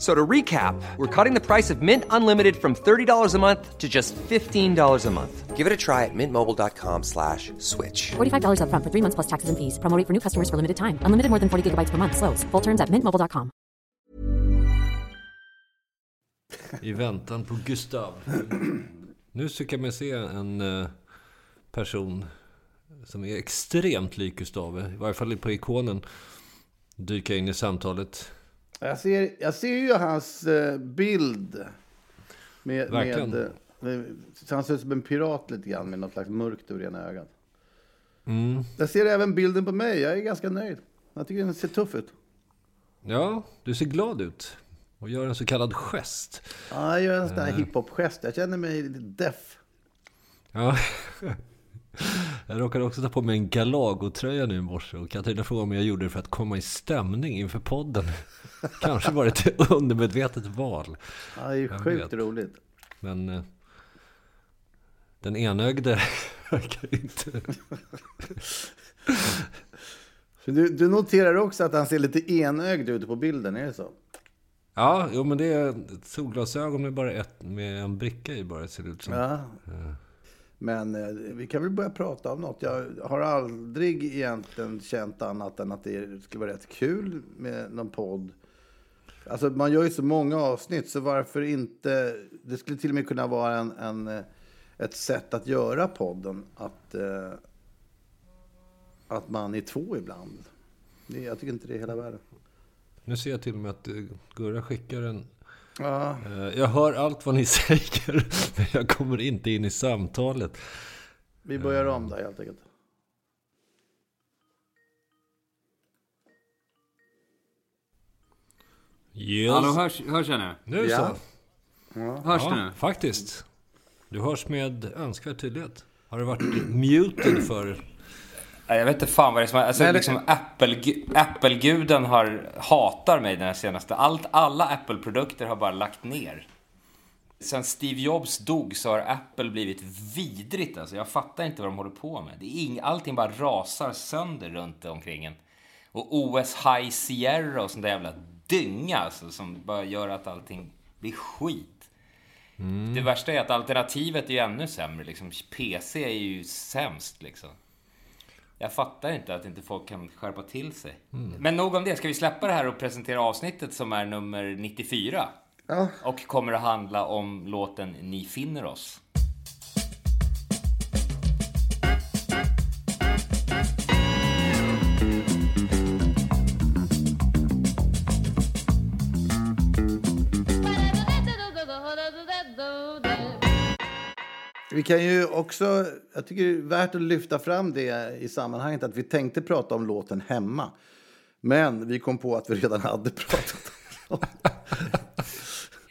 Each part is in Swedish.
So to recap, we're cutting the price of Mint Unlimited from $30 a month to just $15 a month. Give it a try at mintmobile.com slash switch. $45 upfront for three months plus taxes and fees. Promo rate for new customers for limited time. Unlimited more than 40 gigabytes per month. Slows. Full terms at mintmobile.com. I väntan på Gustav. Nu så kan man se en eh, person som är extremt lik Gustav. I varje fall på ikonen. Dyka in i samtalet. Jag ser, jag ser ju hans eh, bild. Med, Verkligen. med, eh, han ser ut som en pirat lite grann med något slags mörkt över ena ögat. Mm. Jag ser även bilden på mig. Jag är ganska nöjd. Jag tycker den ser tuff ut. Ja, du ser glad ut. Och gör en så kallad gest. Ja, jag gör en sån här hiphop-gest. Jag känner mig lite deaf. Ja. Jag råkade också ta på mig en Galago-tröja nu i morse och Katarina frågade om jag gjorde det för att komma i stämning inför podden. Kanske var det ett undermedvetet val. Ja, det är ju Jag sjukt vet. roligt. Men eh, den enögde verkar inte... Du, du noterar också att han ser lite enögd ut på bilden, är det så? Ja, jo men det är solglasögon med bara ett, med en bricka i bara ser det ut som. Ja. Men eh, vi kan väl börja prata om något. Jag har aldrig egentligen känt annat än att det skulle vara rätt kul med någon podd. Alltså man gör ju så många avsnitt, så varför inte? Det skulle till och med kunna vara en, en, eh, ett sätt att göra podden. Att, eh, att man är två ibland. Det, jag tycker inte det är hela världen. Nu ser jag till och med att eh, Gurra skickar en... Ja, Eh, Jag hör allt vad ni säger, men jag kommer inte in i samtalet. vi börjar om där helt enkelt. Yes. Hallå, hörs, hörs jag nu? Nu Ja. så. Hörs det Ja, nu? faktiskt. Du hörs med önskvärd tydlighet. Har du varit muted för... Jag vet inte fan vad det är som alltså, Nej, det- liksom Apple, Apple-guden har, hatar mig den här senaste. Allt, alla Apple-produkter har bara lagt ner. Sen Steve Jobs dog så har Apple blivit vidrigt alltså. Jag fattar inte vad de håller på med. Det är ing, allting bara rasar sönder runt omkring en. Och OS High Sierra och sånt där jävla dynga alltså, som bara gör att allting blir skit. Det värsta är att alternativet är ju ännu sämre. Liksom. PC är ju sämst liksom. Jag fattar inte att inte folk kan skärpa till sig. Men nog om det. Ska vi släppa det här och presentera avsnittet som är nummer 94? Ja. Och kommer att handla om låten Ni finner oss. Vi kan ju också, jag tycker det är värt att lyfta fram det i sammanhanget att vi tänkte prata om låten Hemma. Men vi kom på att vi redan hade pratat om den.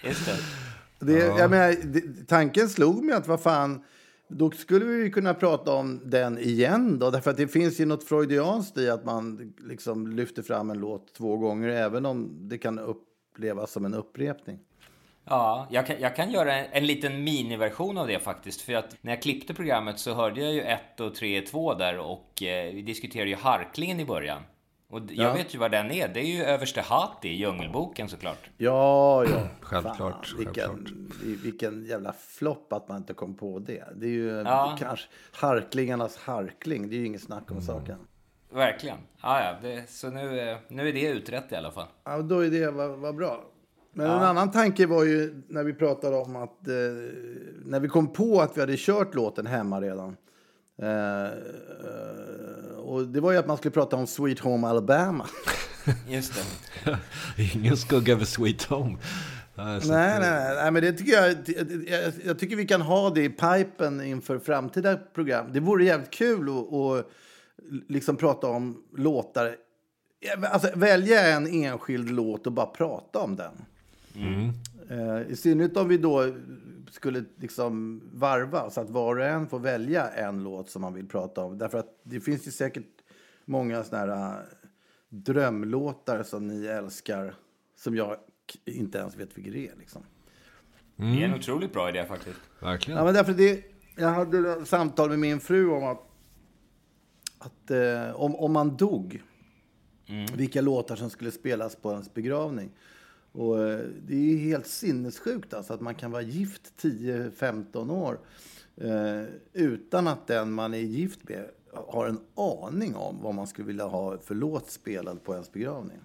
Just det. det, jag menar, det, tanken slog mig att vad fan, då skulle vi ju kunna prata om den igen då. Därför att det finns ju något freudianskt i att man liksom lyfter fram en låt två gånger även om det kan upplevas som en upprepning. Ja, jag kan, jag kan göra en, en liten miniversion av det faktiskt. För att när jag klippte programmet så hörde jag ju 1 och 3 2 där och eh, vi diskuterade ju harklingen i början. Och jag Ja. vet ju vad den är. Det är ju överste Hati i Djungelboken såklart. Ja, ja. Självklart, Fan, vilken, självklart. vilken jävla flopp att man inte kom på det. Det är ju Ja. kanske harklingarnas harkling. Det är ju inget snack om saken. Verkligen. Ja, ja, det, så nu, eh, nu är det utrett i alla fall. Ja, då är det vad, vad bra. Men en annan tanke var ju när vi pratade om att eh, när vi kom på att vi hade kört låten hemma redan. Eh, eh, och det var ju att man skulle prata om Sweet Home Alabama. Just det. Ingen skugga över Sweet Home. Nej, nej, nej, men det tycker jag, jag, jag tycker vi kan ha det i pipen inför framtida program. Det vore jävligt kul att, att liksom prata om låtar. Alltså, välja en enskild låt och bara prata om den. Eh, I synnerhet om vi då skulle liksom varva så att var och en får välja en låt som man vill prata om. Därför att det finns ju säkert många såna här äh, drömlåtar som ni älskar som jag inte ens vet vilka det är. Liksom. Det är en otroligt bra idé faktiskt. verkligen. Ja, men därför det, jag hade ett samtal med min fru om att, att eh, om, om man dog, vilka låtar som skulle spelas på ens begravning. Och eh, det är ju helt sinnessjukt alltså att man kan vara gift 10-15 år eh, utan att den man är gift med har en aning om vad man skulle vilja ha för låt spelad på ens begravning.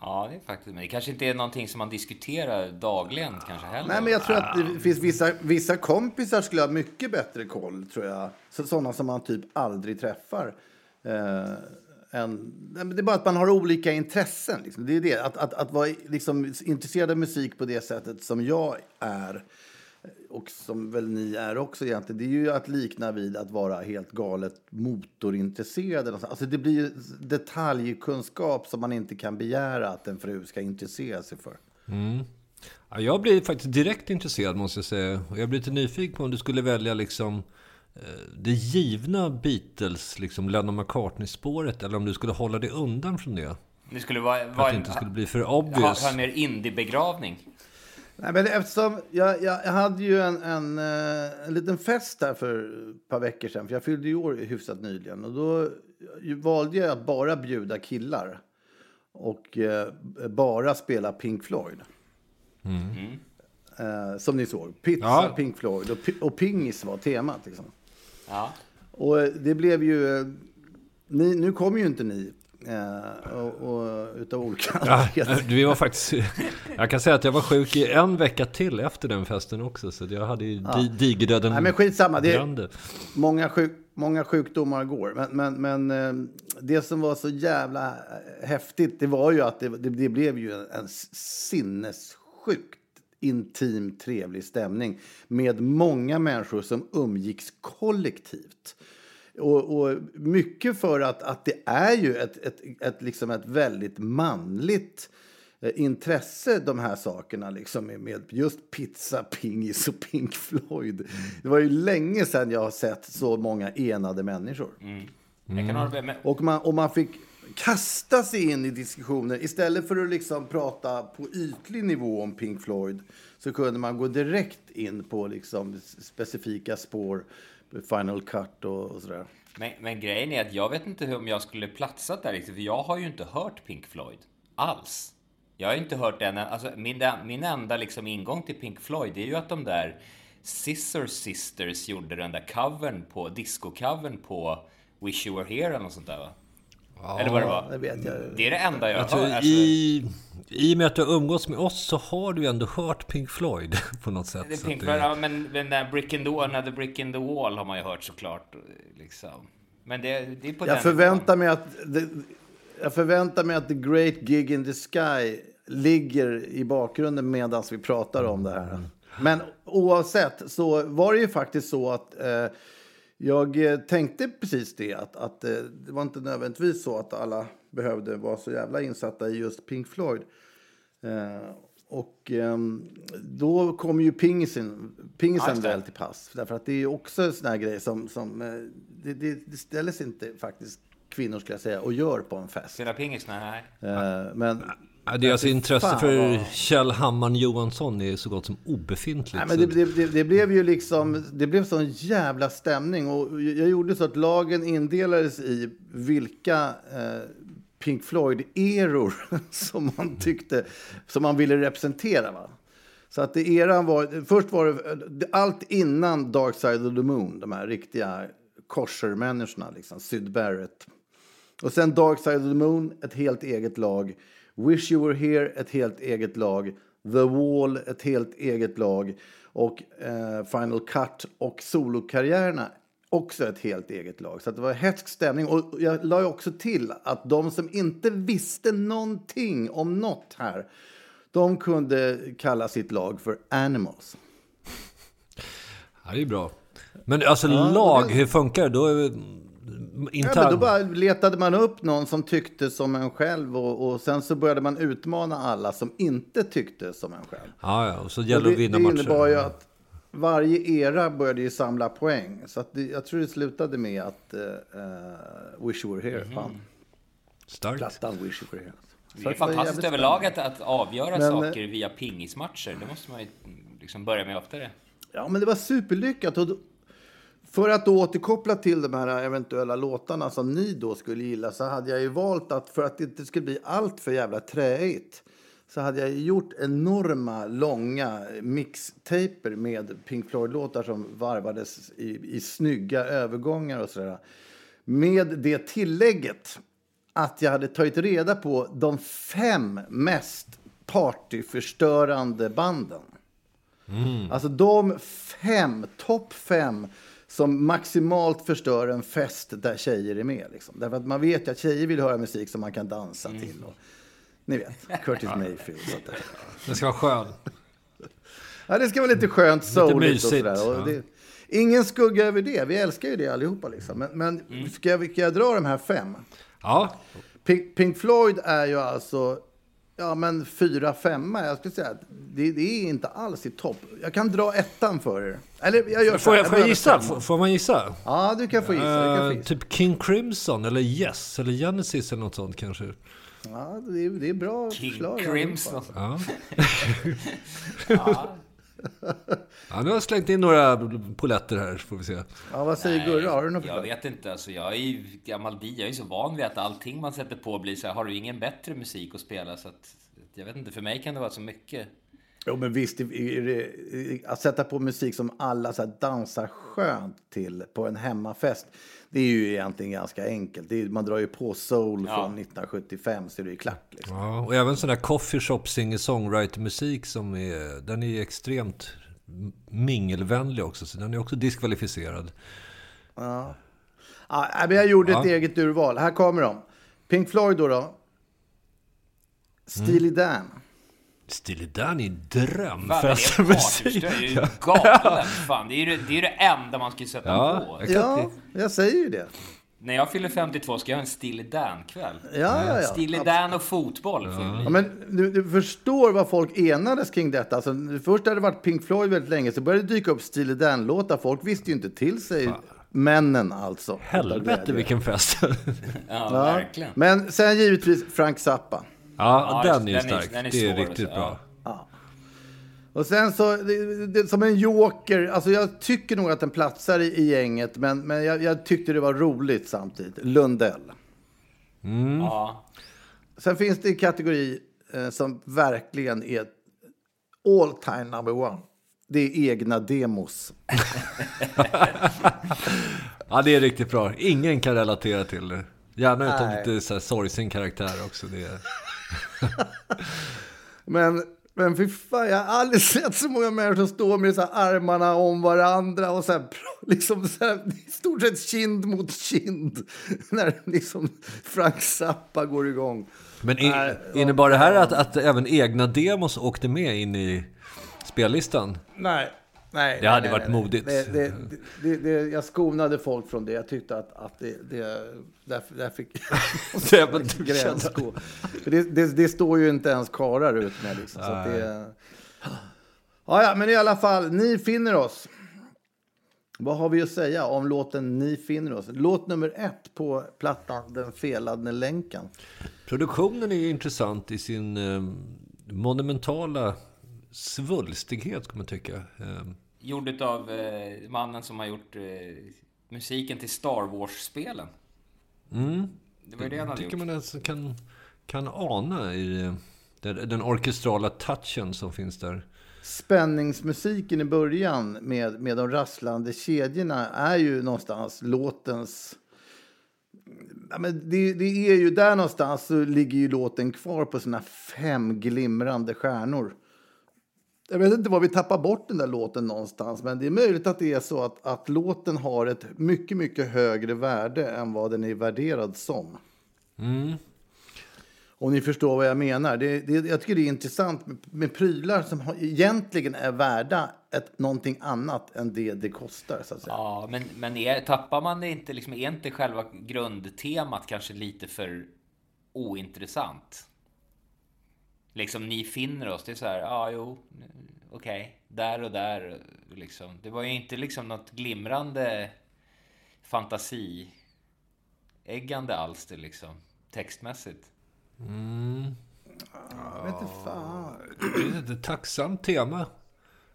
Ja, det är faktiskt. Men det kanske inte är någonting som man diskuterar dagligen kanske heller. Nej, men jag tror att det finns vissa, vissa kompisar skulle ha mycket bättre koll, tror jag. Så, sådana som man typ aldrig träffar. Eh, en... det är bara att man har olika intressen. Liksom. Det är det. Att, att, att vara liksom, intresserad av musik på det sättet som jag är och som väl ni är också egentligen, det är ju att likna vid att vara helt galet motorintresserad. Alltså det blir ju detaljkunskap som man inte kan begära att en fru ska intressera sig för. Mm. Ja, jag blir faktiskt direkt intresserad måste jag säga. Och jag blir lite nyfiken på om du skulle välja liksom eh, det givna Beatles, liksom Lennon McCartney-spåret. Eller om du skulle hålla dig undan från det. Det skulle vara... För vara att det inte skulle bli för ha, obvious. ha en mer indie-begravning. Nej, men eftersom jag, jag, jag hade ju en, en, eh, en liten fest här för ett par veckor sedan. För jag fyllde ju år hyfsat nyligen. Och då valde jag att bara bjuda killar. Och eh, bara spela Pink Floyd. Eh, som ni såg. Pizza, Ja. Pink Floyd och, och pingis var temat. Liksom. Ja. Och eh, det blev ju... eh, Ni, nu kom ju inte ni. Eh, och, och, utav olika Ja, anledningar. vi var faktiskt... Jag kan säga att jag var sjuk i en vecka till efter den festen också. Så jag hade ju di- digerdöden Nej, men skitsamma. Det, grande. många, sjuk, många sjukdomar går. Men, men, men eh, det som var så jävla eh, häftigt, det var ju att det, det, det blev ju en, en sinnessjukt intim, trevlig stämning med många människor som umgicks kollektivt. Och, och mycket för att, att det är ju ett, ett, ett, liksom ett väldigt manligt eh, intresse, de här sakerna, liksom, med, just pizza, pingis och Pink Floyd. Det var ju länge sedan jag har sett så många enade människor. Hålla med. Och man, och man fick kasta sig in i diskussioner. Istället för att liksom prata på ytlig nivå om Pink Floyd så kunde man gå direkt in på liksom specifika spår, Final Cut och, och sådär. Men, men grejen är att jag vet inte hur om jag skulle platsat där riktigt, för jag har ju inte hört Pink Floyd alls. Jag har inte hört den, alltså min, min enda liksom ingång till Pink Floyd är ju att de där Scissor Sisters gjorde den där covern på, disco-covern på Wish You Were Here eller något sånt där va? Eller vad det var. Det vet jag. Det är det enda jag, Alltså, hör. Alltså, i, I och med att du har umgåtts med oss så har du ju ändå hört Pink Floyd på något sätt. det Pink Floyd, ja, men den där Brick in the Wall, Another Brick in the Wall har man ju hört såklart. Liksom. Men det, det är på den Jag förväntar mig att... Det, jag förväntar mig att The Great Gig in the Sky ligger i bakgrunden medan vi pratar om det här. Men oavsett så var det ju faktiskt så att eh, jag eh, tänkte precis det. Att, att eh, det var inte nödvändigtvis så att alla behövde vara så jävla insatta i just Pink Floyd. Eh, och ehm, då kommer ju pingisen, pingisen väl till pass. Därför att det är också en sån här grej som, som det, det, det ställer sig inte faktiskt kvinnor skulle jag säga och gör på en fest. Spela pingis? Nej. Eh, men Deras fy intresse för Kjell Hammarn Johansson är så gott som obefintligt. Nej, men det, det, det, det blev ju liksom, det blev sån jävla stämning. Och jag gjorde så att lagen indelades i vilka eh, Pink Floyd-eror som man tyckte, som man ville representera. Va? Så att det eran var, först var det allt innan Dark Side of the Moon, de här riktiga korsermänniskorna, liksom, Syd Barrett. Och sen Dark Side of the Moon, ett helt eget lag. Wish You Were Here, ett helt eget lag. The Wall, ett helt eget lag. Och eh, Final Cut och solokarriärerna också ett helt eget lag. Så det var hätsk stämning. Och jag la ju också till att de som inte visste någonting om något här, de kunde kalla sitt lag för Animals. Ja, det är bra. Men alltså lag, det- hur funkar det? Då är det Ja, intern... men då bara letade man upp någon som tyckte som en själv och, och sen så började man utmana alla som inte tyckte som en själv. Ja, ja, och så gäller det det, att vinna det matcher. innebar ju att varje era började ju samla poäng. Så att det, jag tror det slutade med att uh, Wish You Were Here vann. Starkt. Plattan Wish You Were Here. Det Så är att var fantastiskt överlag att, att avgöra Men, eh, saker via pingismatcher. Det måste man ju liksom börja med oftare. Ja, men det var superlyckat. Och då, för att då återkoppla till de här eventuella låtarna som ni då skulle gilla så hade jag ju valt att för att det inte skulle bli allt för jävla träigt så hade jag gjort enorma, långa mixtaper med Pink Floyd-låtar som varvades i, i snygga övergångar och sådär. Med det tillägget att jag hade tagit reda på de fem mest partyförstörande banden. Alltså de fem, topp fem som maximalt förstör en fest där tjejer är med. Liksom. Därför att man vet ju att tjejer vill höra musik som man kan dansa till. Och, ni vet, Curtis Mayfield. sånt där. Den ska vara skön. Ja, det ska vara lite skönt, souligt och sådär. Och ja. det, ingen skugga över det. Vi älskar ju det allihopa. Liksom. Men, men ska, jag, ska jag dra de här fem? Ja, Pink, Pink Floyd är ju alltså ja, men fyra, femma. Jag skulle säga att det, det är inte alls i topp. Jag kan dra ettan för er. Eller jag gör så får jag, får jag gissa? Får, får man gissa? Ja, du kan få gissa. Kan få Eh, gissa. typ King Crimson eller Yes eller Genesis eller något sånt kanske. Ja, det är, det är bra King förslag. Crimson. Ja. ja, nu har jag slängt in några poletter här, får vi se. Ja, vad säger Gurra? Har du något Jag vet inte. Alltså, jag är ju gammal bi. Jag är så van vid att allting man sätter på blir så här. Har du ingen bättre musik att spela? Så att, jag vet inte. För mig kan det vara så mycket. Jo, men visst, att sätta på musik som alla så här dansar skönt till på en hemmafest, det är ju egentligen ganska enkelt. Det är, man drar ju på soul Ja. från 1975 så är det ju klart. Liksom. Ja, och även sån där coffee shop singer-songwriter-musik som är, den är ju extremt mingelvänlig också, så den är också diskvalificerad. Ja, nej, men jag gjorde ett Ja. eget urval. Här kommer de. Pink Floyd då. då. Steely Dan. Steely Dan är en dröm Fan, för det är musik. partyförstörare. Det är ju galen. Fan, det är ju det, är ju det enda man skulle sätta Ja, på. Ja, jag säger ju det. När jag fyller 52 ska jag ha en Steely Dan-kväll. Ja, ja, ja. Steely Dan och fotboll bli. Ja, men du, du förstår vad folk enades kring detta. Alltså, först hade det varit Pink Floyd väldigt länge, så började det dyka upp Steely Dan-låtar. Folk visste ju inte till sig, männen alltså. Helvete vilken fest. Ja, Ja. verkligen. Men sen givetvis Frank Zappa. Ja, Ja, den är ju den är- stark. den är det är riktigt alltså. bra. Ja. Och sen så, det, det, som en joker, alltså jag tycker nog att den platsar i, i gänget, men, men jag, jag tyckte det var roligt samtidigt. Lundell. Ja. Sen finns det en kategori eh, som verkligen är all time number one. Det är egna demos. Ja, det är riktigt bra. Ingen kan relatera till det. Gärna utom Nej. lite så här sorgsen karaktär också. Det är... Men, men fy fan, jag har aldrig sett så många människor står med så här armarna om varandra och så här, liksom så här, i stort sett kind mot kind när liksom Frank Zappa går igång. Men i, Nej, innebar det här att, att även egna demos åkte med in i spellistan? Nej. Nej, Det hade nej, varit nej, nej. modigt. Det, det, det, det, jag skonade folk från det. Jag tyckte att, att det, det där, där fick Det var- du gräns kände- gå. För Det, det, det står ju inte ens karar ut med. Liksom, så det, ja, ja, men i alla fall, ni finner oss. Vad har vi att säga om låten Ni finner oss? Låt nummer ett på plattan Den felade länken. Produktionen är ju intressant i sin eh, monumentala svulstighet, kan man tycka. Eh, Gjord av eh, mannen som har gjort eh, musiken till Star Wars-spelen. Det var ju det han hade tycker gjort. man alltså kan, kan ana i eh, den, den orkestrala touchen som finns där. spänningsmusiken i början med, med de rasslande kedjorna är ju någonstans låtens... Ja, men det, det är ju där någonstans så ligger ju låten kvar på sina fem glimrande stjärnor. Jag vet inte var vi tappar bort den där låten någonstans, men det är möjligt att det är så att, att låten har ett mycket, mycket högre värde än vad den är värderad som. Om ni förstår vad jag menar. Det, det, jag tycker det är intressant med, med prylar som har, egentligen är värda ett, någonting annat än det det kostar. Så att säga. Ja, men, men är, tappar man det inte, liksom, är inte själva grundtemat kanske lite för ointressant? Liksom, ni finner oss, det är så här, ja, jo, okej, där och där, liksom. Det var ju inte liksom något glimrande fantasieggande alster, liksom, textmässigt. Jag vet inte fan. Det är ett tacksamt tema.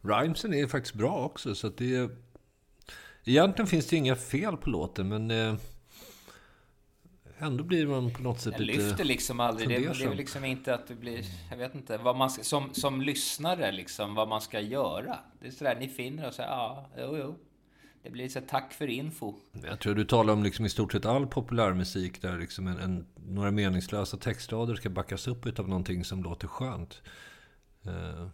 Rhymesen är faktiskt bra också, så att det är... Egentligen finns det inga fel på låten, men... Eh, ändå blir man på något sätt Jag lite... lyfter liksom aldrig. Det, det är liksom inte att det blir... Jag vet inte. Vad man ska, som, som lyssnare, liksom, vad man ska göra. Det är sådär, ni finner och säger ja, jo, jo. Det blir så tack för info. Jag tror du talar om liksom i stort sett all populärmusik där liksom en, en, några meningslösa textrader ska backas upp av någonting som låter skönt. Eh,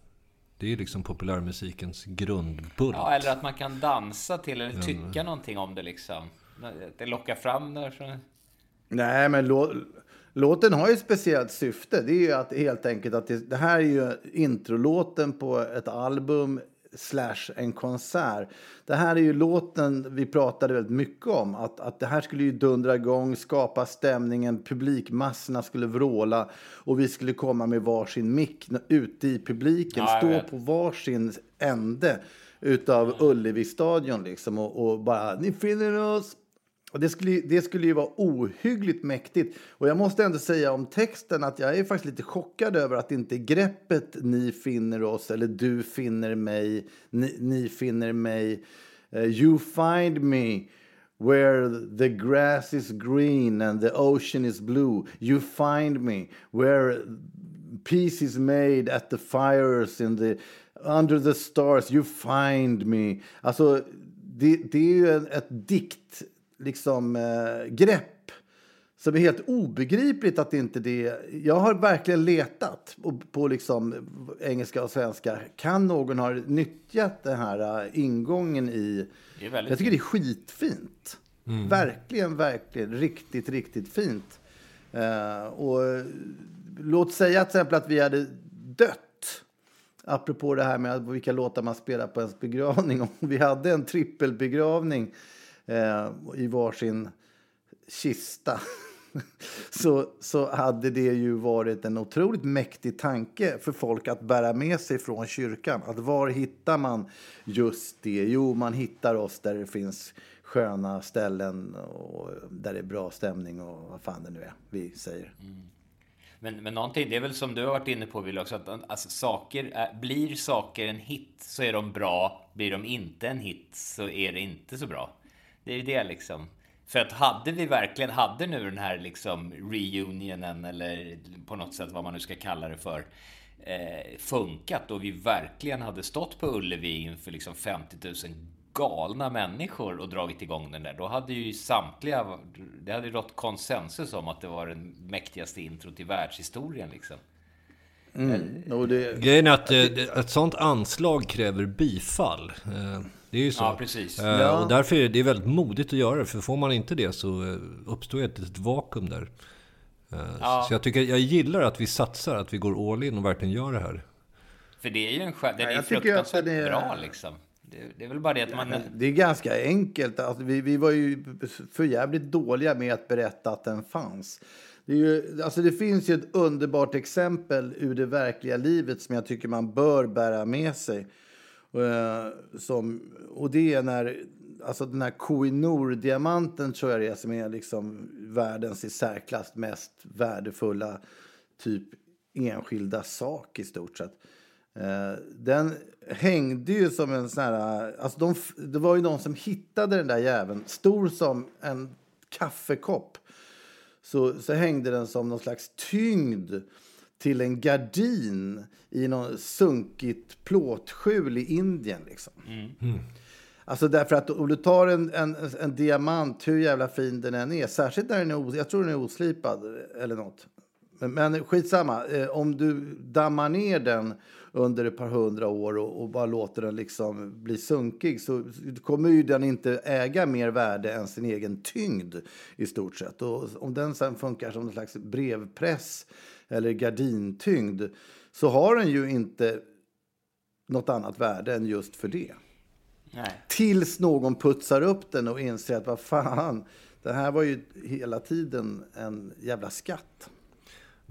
det är liksom populärmusikens grundbult. Ja, eller att man kan dansa till eller tycka någonting om det liksom. Det lockar fram där. Nej, men lå, låten har ju ett speciellt syfte. Det är ju att helt enkelt att det, det här är ju introlåten på ett album slash en konsert. Det här är ju låten vi pratade väldigt mycket om. Att, att det här skulle ju dundra igång, skapa stämningen, publikmassorna skulle vråla och vi skulle komma med varsin mick ute i publiken, Ja, stå vet. på varsin ände utav Ullevi-stadion liksom och, och bara ni finner oss och det, skulle, det skulle ju vara ohyggligt mäktigt. Och jag måste ändå säga om texten att jag är faktiskt lite chockad över att inte greppet ni finner oss eller du finner mig, ni, ni finner mig, uh, you find me where the grass is green and the ocean is blue. You find me where peace is made at the fires in the under the stars. You find me. Alltså, det, det är ju en, ett dikt liksom, eh, grepp som är helt obegripligt att inte det... Jag har verkligen letat på, på liksom engelska och svenska. Kan någon ha nyttjat den här eh, ingången i... Det är väldigt Jag tycker det är skitfint. Verkligen, verkligen riktigt, riktigt fint. Eh, och låt säga till exempel att vi hade dött. Apropå det här med vilka låtar man spelar på ens begravning. Om vi hade en trippelbegravning eh, i varsin kista så, så hade det ju varit en otroligt mäktig tanke för folk att bära med sig från kyrkan. Att var hittar man just det? Jo, man hittar oss där det finns sköna ställen och där det är bra stämning och vad fan det nu är vi säger. Mm. Men, men någonting, det är väl som du har varit inne på Wille också, att alltså, saker, är, blir saker en hit så är de bra, blir de inte en hit så är det inte så bra. Det är ju det liksom. För att hade vi verkligen, hade nu den här liksom reunionen eller på något sätt vad man nu ska kalla det för, eh, funkat och vi verkligen hade stått på Ullevi inför liksom 50 000 galna människor och dragit igång den där, då hade ju samtliga, det hade ju rått konsensus om att det var den mäktigaste intro till världshistorien liksom. Och det, Grejen är att eh, det- ett sånt anslag kräver bifall. Det är ju så. Ja, precis. Eh, Ja. Och därför är det väldigt modigt att göra det. För får man inte det så eh, uppstår ett litet vakuum där. Eh, Ja. Så jag tycker, jag gillar att vi satsar, att vi går all in och verkligen gör det här. För det är ju en skär, den är ju jag tycker att fruktansvärt är- bra liksom. Det, det är väl bara det att man... Det är ganska enkelt. Alltså, vi, vi var ju för jävligt dåliga med att berätta att den fanns. Det, är ju, alltså, det finns ju ett underbart exempel ur det verkliga livet som jag tycker man bör bära med sig. Eh, som, och det är när alltså den här Koh-i-Noor-diamanten tror jag det är som är liksom världens i särklass mest värdefulla typ enskilda sak i stort sett. Eh, den hängde ju som en sån här... Alltså de, det var ju någon som hittade den där jäveln, stor som en kaffekopp. Så, så hängde den som någon slags tyngd till en gardin i någon sunkigt plåtskjul i Indien. Liksom. Alltså därför att om du tar en, en, en diamant, hur jävla fin den än är, särskilt när den är, jag tror den är oslipad eller något. Men skitsamma, eh, om du dammar ner den under ett par hundra år och, och, bara låter den liksom bli sunkig så kommer ju den inte äga mer värde än sin egen tyngd i stort sett. Och om den sen funkar som en slags brevpress eller gardintyngd så har den ju inte något annat värde än just för det. Nej. Tills någon putsar upp den och inser att vad fan, det här var ju hela tiden en jävla skatt.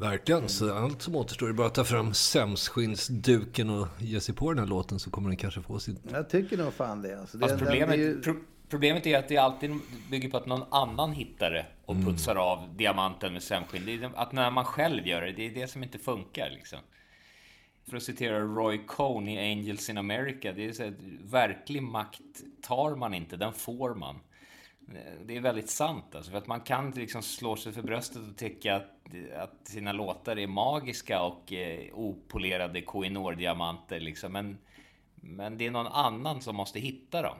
Verkligen, så allt som återstår är bara att ta fram sämskinnsduken och ge sig på den här låten så kommer den kanske få sin... Jag tycker nog fan det. Alltså, det alltså problemet, är ju... pro problemet är att det alltid bygger på att någon annan hittar det och mm. putsar av diamanten med sämskinn. Det är att när man själv gör det, det är det som inte funkar liksom. För att citera Roy Cohn i Angels in America, det är så att verklig makt tar man inte, den får man. Eh, det är väldigt sant alltså, för att man kan liksom slå sig för bröstet och tycka att, att sina låtar är magiska och eh, opolerade Koinor-diamanter liksom. Men, men det är någon annan som måste hitta dem.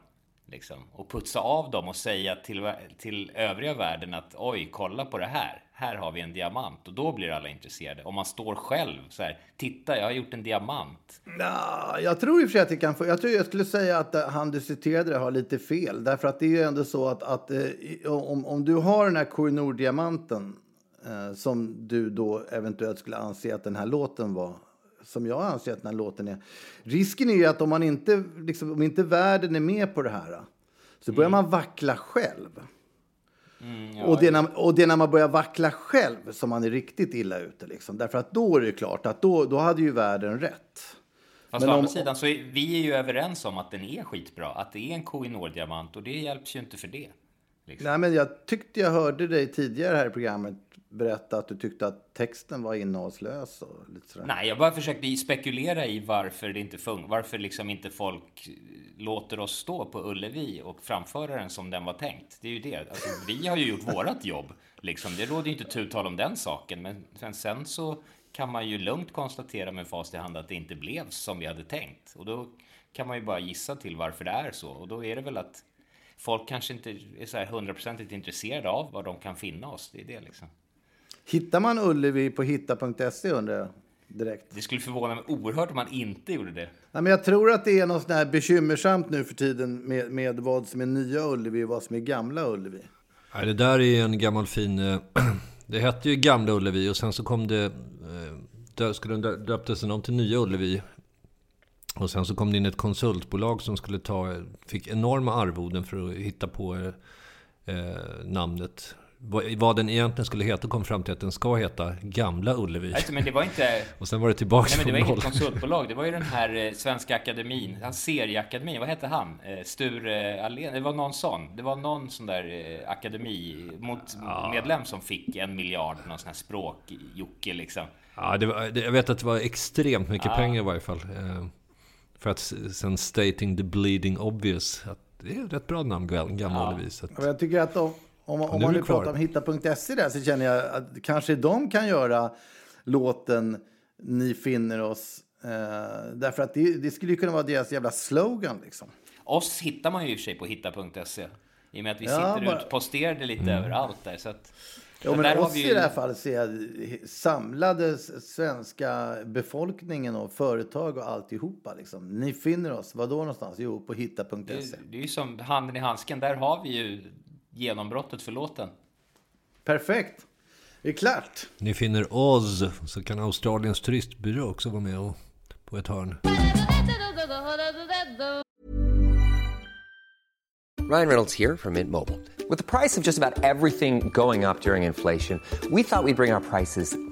Liksom, och putsa av dem och säga till, till övriga världen att oj, kolla på det här. Här har vi en diamant och då blir alla intresserade. Om man står själv så här, titta, jag har gjort en diamant. Nah, jag tror i och för sig att det kan få, jag tror jag skulle säga att eh, han du citerade har lite fel. Därför att det är ju ändå så att, att eh, om, om du har den här Koinor-diamanten eh, som du då eventuellt skulle anse att den här låten var som jag anser att den här låten är. Risken är ju att om, man inte, liksom, om inte världen är med på det här så börjar mm. man vackla själv. Mm, ja, och, det är när, och det är när man börjar vackla själv som man är riktigt illa ute. Liksom. Därför att då är det klart att då, då hade ju världen rätt. Fast Men å andra sidan så är vi är ju överens om att den är skitbra. Att det är en Koinor-diamant och det hjälps ju inte för det. Liksom. Nej, men jag tyckte jag hörde dig tidigare här i programmet berätta att du tyckte att texten var innehållslös och lite sådär. Nej, jag bara försökte spekulera i varför det inte funkar. Varför liksom inte folk låter oss stå på Ullevi och framföra den som den var tänkt. Det är ju det. Alltså, vi har ju gjort vårat jobb. Liksom. Det råder ju inte tu tal om den saken. Men sen, sen så kan man ju lugnt konstatera med fast i hand att det inte blev som vi hade tänkt. Och då kan man ju bara gissa till varför det är så. Och då är det väl att folk kanske inte är så här hundraprocentigt intresserade av var de kan finna oss. Det är det liksom. Hittar man Ullevi på hitta.se undrar jag? Direkt. Det skulle förvåna mig oerhört om man inte gjorde det. Nej, men jag tror att det är något sånt här bekymmersamt nu för tiden med, med vad som är nya Ullevi och vad som är gamla Ullevi. Nej, det där är en gammal fin... Eh, det hette ju Gamla Ullevi och sen så kom det... Eh, där skulle den döptes den om till Nya Ullevi. Och sen så kom det in ett konsultbolag som skulle ta... Fick enorma arvoden för att hitta på eh, namnet vad den egentligen skulle heta kom fram till att den ska heta Gamla Ullevi. Alltså, men det var inte... och sen var det tillbaka Nej, men det var inget konsultbolag. Det var ju den här eh, Svenska Akademin, han serieakademin, vad hette han? Eh, Sture Allén, det var någon sån. Det var någon sån där eh, akademi mot ja. medlem som fick en miljard, någon sån här språk-Jocke liksom. Ja, det var, det, jag vet att det var extremt mycket ja. pengar i varje fall. Eh, för att sen stating the bleeding obvious. Att det är ett rätt bra namn, Gamla ja. Ullevi. Jag tycker att de om, om man nu pratar om hitta.se där så känner jag att kanske de kan göra låten Ni finner oss. Eh, därför att det, det skulle kunna vara deras jävla slogan liksom. Oss hittar man ju i och för sig på hitta.se. I och med att vi ja, sitter bara... utposterade lite mm. överallt där. Så att, ja, men oss ju... i det här fallet ser jag samlade svenska befolkningen och företag och alltihopa. Liksom. Ni finner oss, var då någonstans? Jo, på hitta.se. Det, det är ju som handen i handsken. Där har vi ju genombrottet för låten. Perfekt. Det är klart. Ni finner Oz, så kan Australiens turistbyrå också vara med och, på ett hörn. Ryan Reynolds här från Mint Mobile. Med priset på nästan allt som går upp under inflationen, trodde vi att vi skulle bring våra priser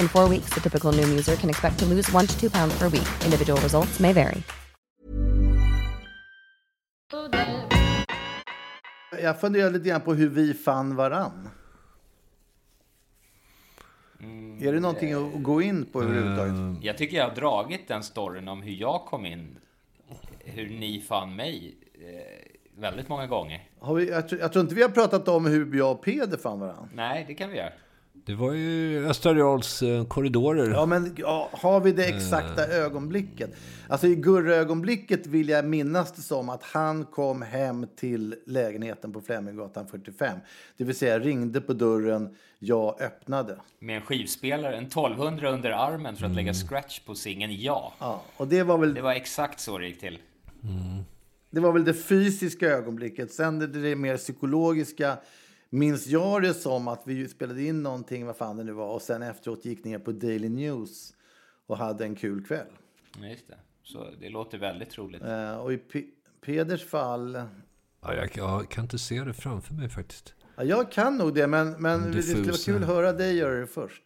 In four weeks, the typical Noom user can expect to lose one to two pounds per week. Individual results may vary. Jag funderar lite grann på hur vi fann varann. är det någonting att gå in på överhuvudtaget? Jag tycker jag har dragit den storyn om hur jag kom in, hur ni fann mig, eh, väldigt många gånger. Har vi, jag, tror, jag tror inte vi har pratat om hur jag och Peder fann varann. Nej, det kan vi göra. Det var ju Östra Reals eh, korridorer. Ja, men ja, har vi det exakta ögonblicket? Alltså i Gurra-ögonblicket vill jag minnas det som att han kom hem till lägenheten på Fleminggatan 45. Det vill säga ringde på dörren, jag öppnade. Med en skivspelare, en 1200 under armen för att lägga scratch på singeln Ja. Ja, och det var väl Det var exakt så det gick till. Det var väl det fysiska ögonblicket. Sen det, det mer psykologiska minns jag det som att vi spelade in någonting, vad fan det nu var, och sen efteråt gick ner på Daily News och hade en kul kväll. Just det. Så det låter väldigt troligt. Eh, och i P- Peders fall, Ja, jag, jag kan inte se det framför mig faktiskt. ja, jag kan nog det, men, men det, skulle vara kul att höra dig göra det först.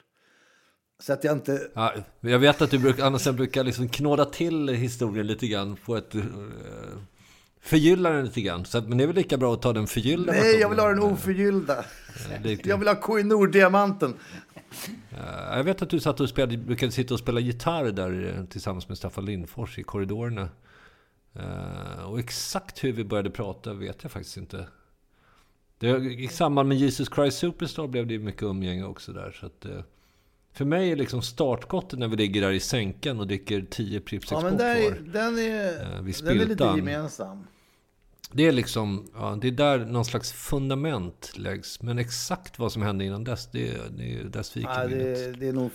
Så att jag inte... Ja, jag vet att du brukar, annars jag brukar liksom knåda till historien lite grann på ett... Uh, förgylla den lite grann. Så, men det är väl lika bra att ta den förgyllda Nej, jag vill ha den oförgyllda. Jag vill ha Koh-i-Noor-diamanten. Eh, Jag vet att du satt och spelade, brukade sitta och spela gitarr där eh, tillsammans med Staffan Lindfors i korridorerna. Eh, Och exakt hur vi började prata vet jag faktiskt inte. Det, I samband med Jesus Christ Superstar blev det mycket umgänge också där. Så att, eh, för mig är liksom startskottet när vi ligger där i sänkan och dricker 10 Pripps Ja, men där, är- den, är, vid den är lite gemensam. Det är liksom, ja, det är där någon slags fundament läggs. Men exakt vad som hände innan dess, det, det, där sviker Ja, det, det är nog...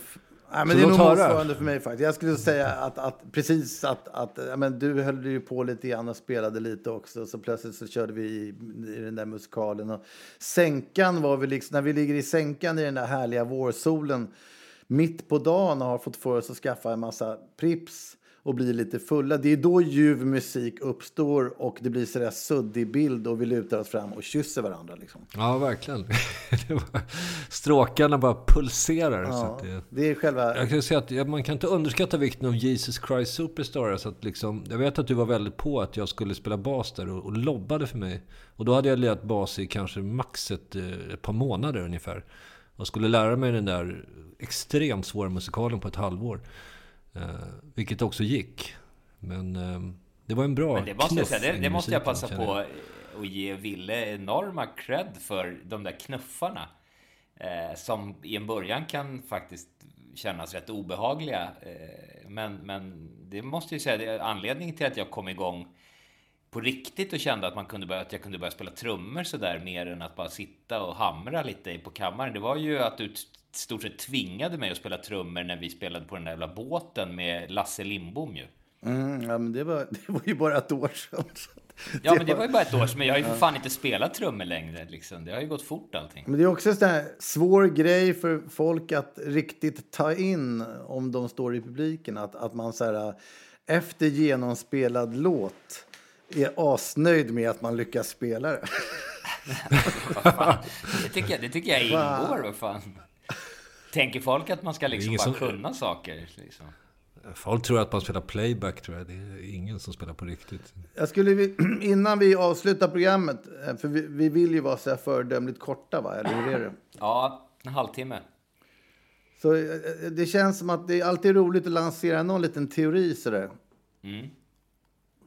Nej, Så men det är nog motsvarande för mig faktiskt. Jag skulle säga att, att precis att, att ja, men du höll ju på lite grann och spelade lite också. Så plötsligt så körde vi i, i den där musikalen. Och sänkan var vi liksom, när vi ligger i sänkan i den där härliga vårsolen mitt på dagen och har fått för oss att skaffa en massa Prips och bli lite fulla. Det är då ljuv musik uppstår och det blir sådär suddig bild och vi lutar oss fram och kysser varandra. Liksom. Ja, verkligen. Var, stråkarna bara pulserar. Så Ja, att det, det är själva... jag kan säga att man kan inte underskatta vikten av Jesus Christ Superstar. Så att liksom, jag vet att du var väldigt på att jag skulle spela bas där och, och lobbade för mig. Och då hade jag lirat bas i kanske max ett, eh, ett par månader ungefär. Och skulle lära mig den där extremt svåra musikalen på ett halvår. Eh, vilket också gick. Men eh, det var en bra Men det måste jag knuff säga, det, det måste jag passa på jag. att ge Ville enorma cred för de där knuffarna. Eh, som i en början kan faktiskt kännas rätt obehagliga. Eh, men, men det måste jag säga, anledningen till att jag kom igång på riktigt och kände att, man kunde börja, att jag kunde börja spela trummor sådär mer än att bara sitta och hamra lite på kammaren. Det var ju att du stort sett tvingade mig att spela trummor när vi spelade på den där jävla båten med Lasse Lindbom ju. Mm, ja, men det, var, det var ju bara ett år sedan. Ja, men det var ju bara ett år sedan. Men jag har ju för fan inte spelat trummor längre. Liksom. Det har ju gått fort allting. Men det är också en sån här svår grej för folk att riktigt ta in om de står i publiken. Att, att man så här, efter genomspelad låt är asnöjd med att man lyckas spela det. Det, tycker jag, det tycker jag ingår. Vad fan? Tänker folk att man ska liksom bara som- kunna saker? Liksom? Folk tror att man spelar playback tror jag. Det är ingen som spelar på riktigt. Jag skulle, innan vi avslutar programmet, eh, för vi, vi vill ju vara så här föredömligt korta, va? eller hur är det? Ja, en halvtimme. Så eh, det känns som att det är alltid roligt att lansera någon liten teori sådär. Mm.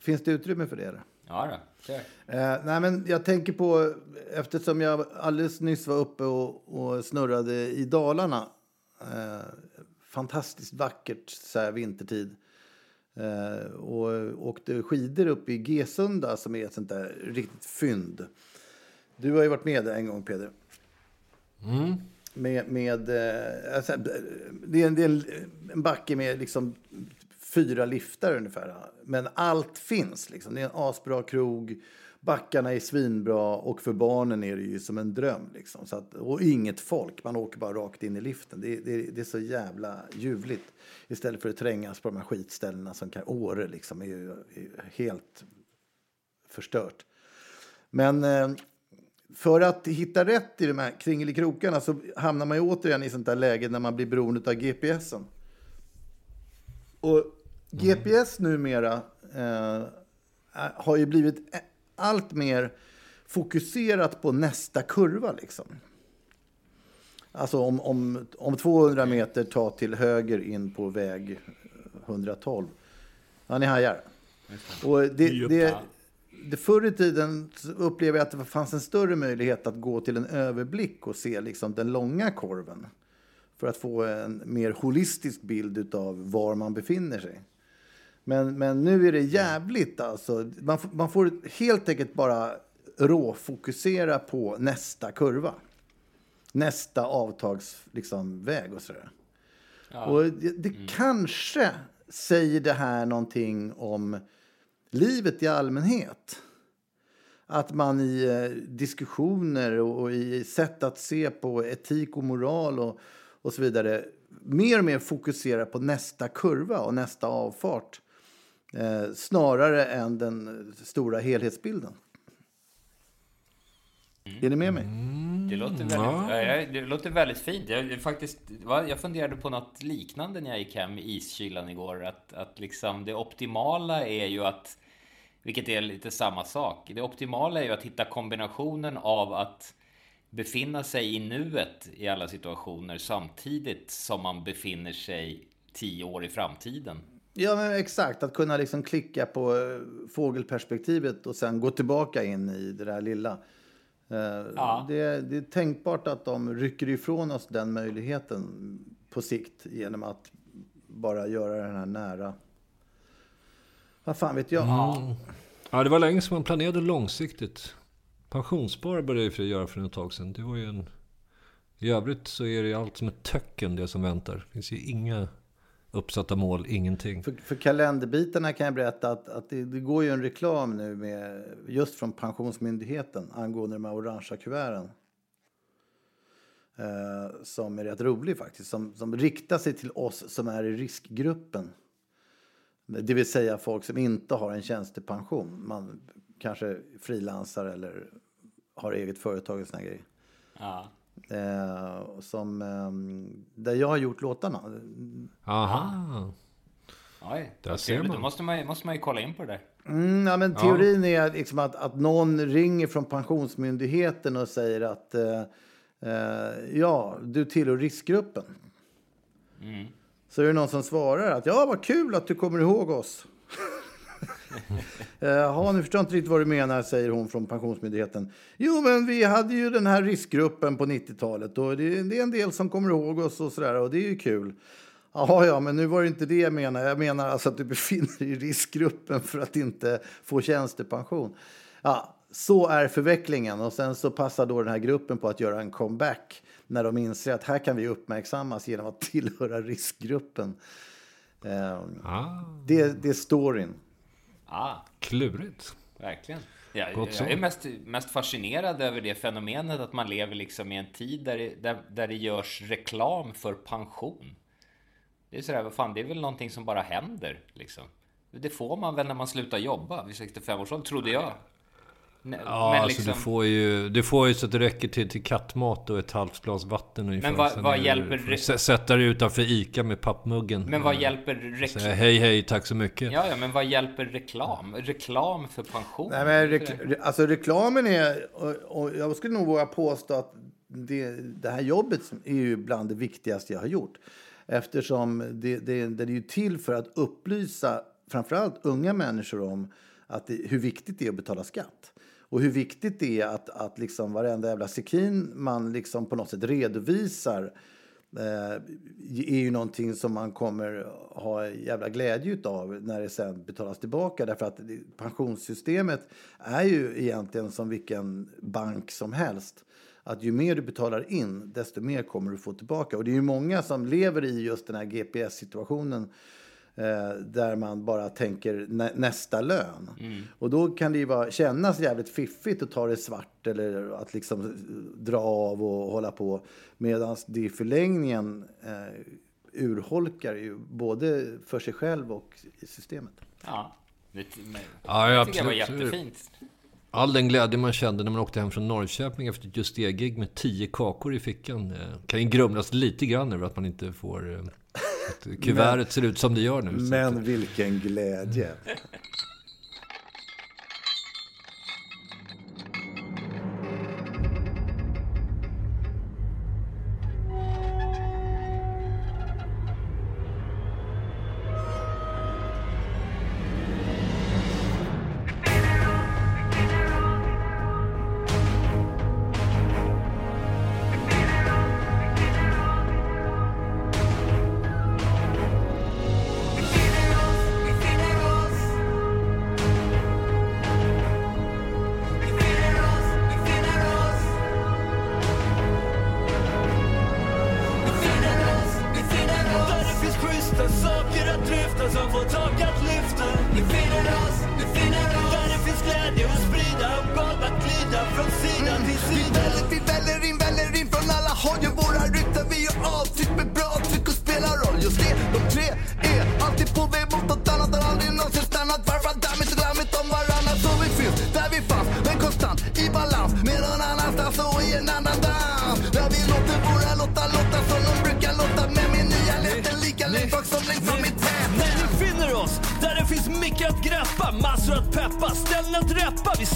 Finns det utrymme för det? Eller? Ja då, Eh, nej, men jag tänker på, eftersom jag alldeles nyss var uppe och, och snurrade i Dalarna. Eh, fantastiskt vackert så här vintertid. Eh, och åkte skidor upp i Gesunda som är ett sånt där riktigt fynd. Du har ju varit med en gång, Peder. Med, med, eh, alltså, det är, en, det är en, en backe med liksom fyra liftar ungefär. Men allt finns. Liksom. Det är en asbra krog. Backarna är svinbra och för barnen är det ju som en dröm. Liksom. Så att, och inget folk, man åker bara rakt in i liften. Det, det, det är så jävla ljuvligt. Istället för att trängas på de här skitställena som kan, Åre liksom är ju är helt förstört. Men eh, för att hitta rätt i de här kringelikrokarna så hamnar man ju återigen i sånt där läge när man blir beroende av GPSen. Och GPS numera eh, har ju blivit allt mer fokuserat på nästa kurva. Liksom. Alltså om, om, om 200 meter ta till höger in på väg 112. Ja, ni hajar. Och det, det, det förr i tiden så upplever jag att det fanns en större möjlighet att gå till en överblick och se liksom den långa korven. För att få en mer holistisk bild av var man befinner sig. Men, men nu är det jävligt alltså. Man, får- man får helt enkelt bara råfokusera på nästa kurva. Nästa avtagsväg liksom, väg och sådär. Och det, det kanske säger det här någonting om livet i allmänhet. Att man i eh, diskussioner och, och i sätt att se på etik och moral och, och så vidare mer och mer fokuserar på nästa kurva och nästa avfart eh, snarare än den stora helhetsbilden. Är ni med mig? Det låter väldigt, ja. det låter väldigt fint. Jag, faktiskt, jag funderade på något liknande när jag gick hem i iskylan igår. Att, att liksom det optimala är ju att, vilket är lite samma sak. Det optimala är ju att hitta kombinationen av att befinna sig i nuet i alla situationer samtidigt som man befinner sig tio år i framtiden. Ja, men exakt. Att kunna liksom klicka på eh, fågelperspektivet och sen gå tillbaka in i det där lilla. Eh, Ja. Det, det är tänkbart att de rycker ifrån oss den möjligheten på sikt genom att bara göra den här nära. Vad fan vet jag? Ja, det var länge som man planerade långsiktigt. Pensionsspar började jag för att göra för ett tag sedan. Det var ju en... I övrigt så är det allt som ett töcken det som väntar. Det finns ju inga uppsatta mål, ingenting. För, för kalenderbitarna kan jag berätta att, att det, det går ju en reklam nu med, just från Pensionsmyndigheten angående de här orangea kuverten. Eh, som är rätt rolig faktiskt. Som, som riktar sig till oss som är i riskgruppen. Det vill säga folk som inte har en tjänstepension. Man kanske frilansar eller har eget företag och såna grejer. Ja. Eh, som, eh, där jag har gjort låtarna. Aha. Oj, Där ser man. Då måste man, ju- måste man ju kolla in på det där. Mm, ja, men teorin är liksom att, att någon ringer från Pensionsmyndigheten och säger att eh, eh, ja, du tillhör riskgruppen. Så är det någon som svarar att ja, vad kul att du kommer ihåg oss. Eh, Jaha, nu förstår jag inte riktigt vad du menar, säger hon från Pensionsmyndigheten. Jo, men vi hade ju den här riskgruppen på 90-talet och det, det är en del som kommer ihåg oss och sådär och det är ju kul. Jaha, ja, men nu var det inte det jag menade. Jag menar alltså att du befinner dig i riskgruppen för att inte få tjänstepension. Ja, så är förvecklingen och sen så passar då den här gruppen på att göra en comeback när de inser att här kan vi uppmärksammas genom att tillhöra riskgruppen. Eh, Ah, det, det är storyn. Ah, klurigt. verkligen. Jag, jag är mest, mest fascinerad över det fenomenet att man lever liksom i en tid där det, där, där det görs reklam för pension. Det är sådär, vad fan, det är väl någonting som bara händer liksom. Det får man väl när man slutar jobba vid 65 års ålder, trodde jag. Ja, alltså du får ju, du får ju så att det räcker till, till kattmat och ett halvt glas vatten ungefär. Men vad- vad hjälper Sätta dig utanför ICA med pappmuggen. Men vad hjälper reklam? Säga hej hej, tack så mycket. Ja, ja, men vad hjälper reklam? Reklam för pension? Nej, men rekl- re- alltså reklamen är, och, och jag skulle nog våga påstå att det, det här jobbet är ju bland det viktigaste jag har gjort. Eftersom det, det, det är ju till för att upplysa framförallt unga människor om att det, hur viktigt det är att betala skatt. Och hur viktigt det är att, att liksom varenda jävla sekin man liksom på något sätt redovisar eh, är ju någonting som man kommer ha jävla glädje av när det sen betalas tillbaka. Därför att pensionssystemet är ju egentligen som vilken bank som helst. Att ju mer du betalar in, desto mer kommer du få tillbaka. Och det är ju många som lever i just den här GPS-situationen där man bara tänker nä nästa lön. Mm. Och då kan det ju vara, kännas jävligt fiffigt att ta det svart eller att liksom dra av och hålla på. Medan det i förlängningen eh, urholkar ju både för sig själv och i systemet. Ja, det, ja, jag tycker det var jättefint. All den glädje man kände när man åkte hem från Norrköping efter just det gig med tio kakor i fickan eh, kan ju grumlas lite grann över att man inte får... Kuvertet ser ut som det gör nu. Men vilken glädje! your your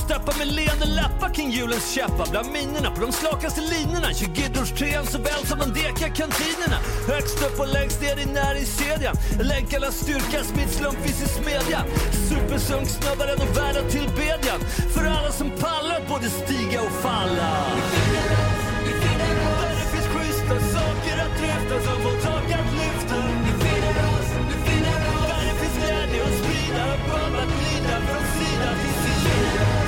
Steppar med leende läppar kring julens käppar bland minorna på de slakaste linorna. 20-årstrean såväl som de deka kantinerna. Högst upp och längst ner i näringskedjan. Länkarnas styrka smitt slumpvis i smedjan. Supersunk snubbaren och värda tillbedjan. För alla som pallar både stiga och falla. Vi finner oss, vi finner oss. Där det finns schyssta saker att dryfta som får tak att lyfta. Vi finner oss, vi finner oss. Där det finns glädje att sprida. Band att glida från sida till sida.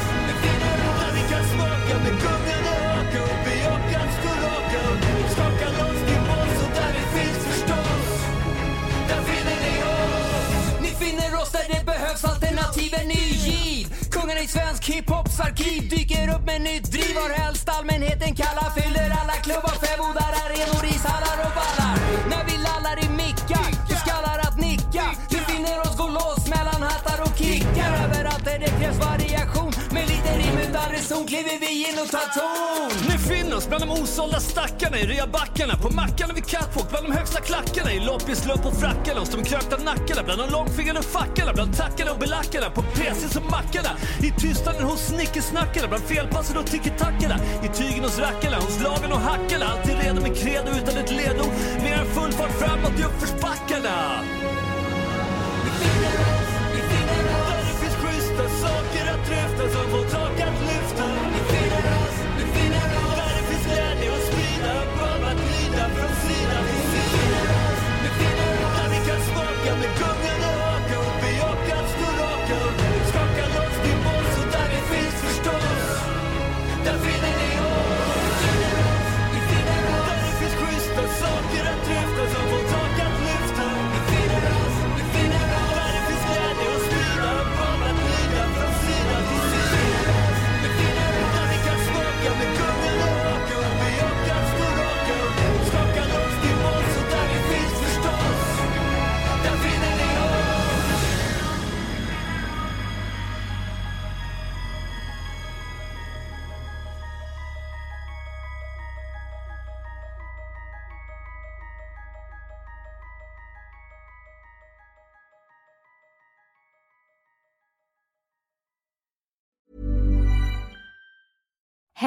oss där det behövs, alternativen är giv. Kungarna i svensk hiphops arkiv dyker upp med nytt driv. Varhelst allmänheten kallar fyller alla klubbar, fäbodar, arenor, ishallar och vallar. När vi lallar i mickar, så skallar att nicka. Vi finner oss gå loss mellan hattar och kickar. Överallt där det krävs variation kliver vi in och tar ton. Nu finner oss bland de osålda stackarna i reabackarna, på mackarna vid catwalk, bland de högsta klackarna, i loppislump på frackarna, hos de krökta nackarna, bland de långfingrade fackarna, bland tackarna och belackarna, på PC's och mackarna, i tystnaden hos snickesnackarna, bland felpassen och tiki-tackarna, i tygen hos rackarna, hos lagen och hackarna, alltid redo med credo utan ett ledord, mer än full fart framåt i uppförsbackarna. Vi finner oss, vi finner oss. Där det finns schyssta saker att dryfta som får tak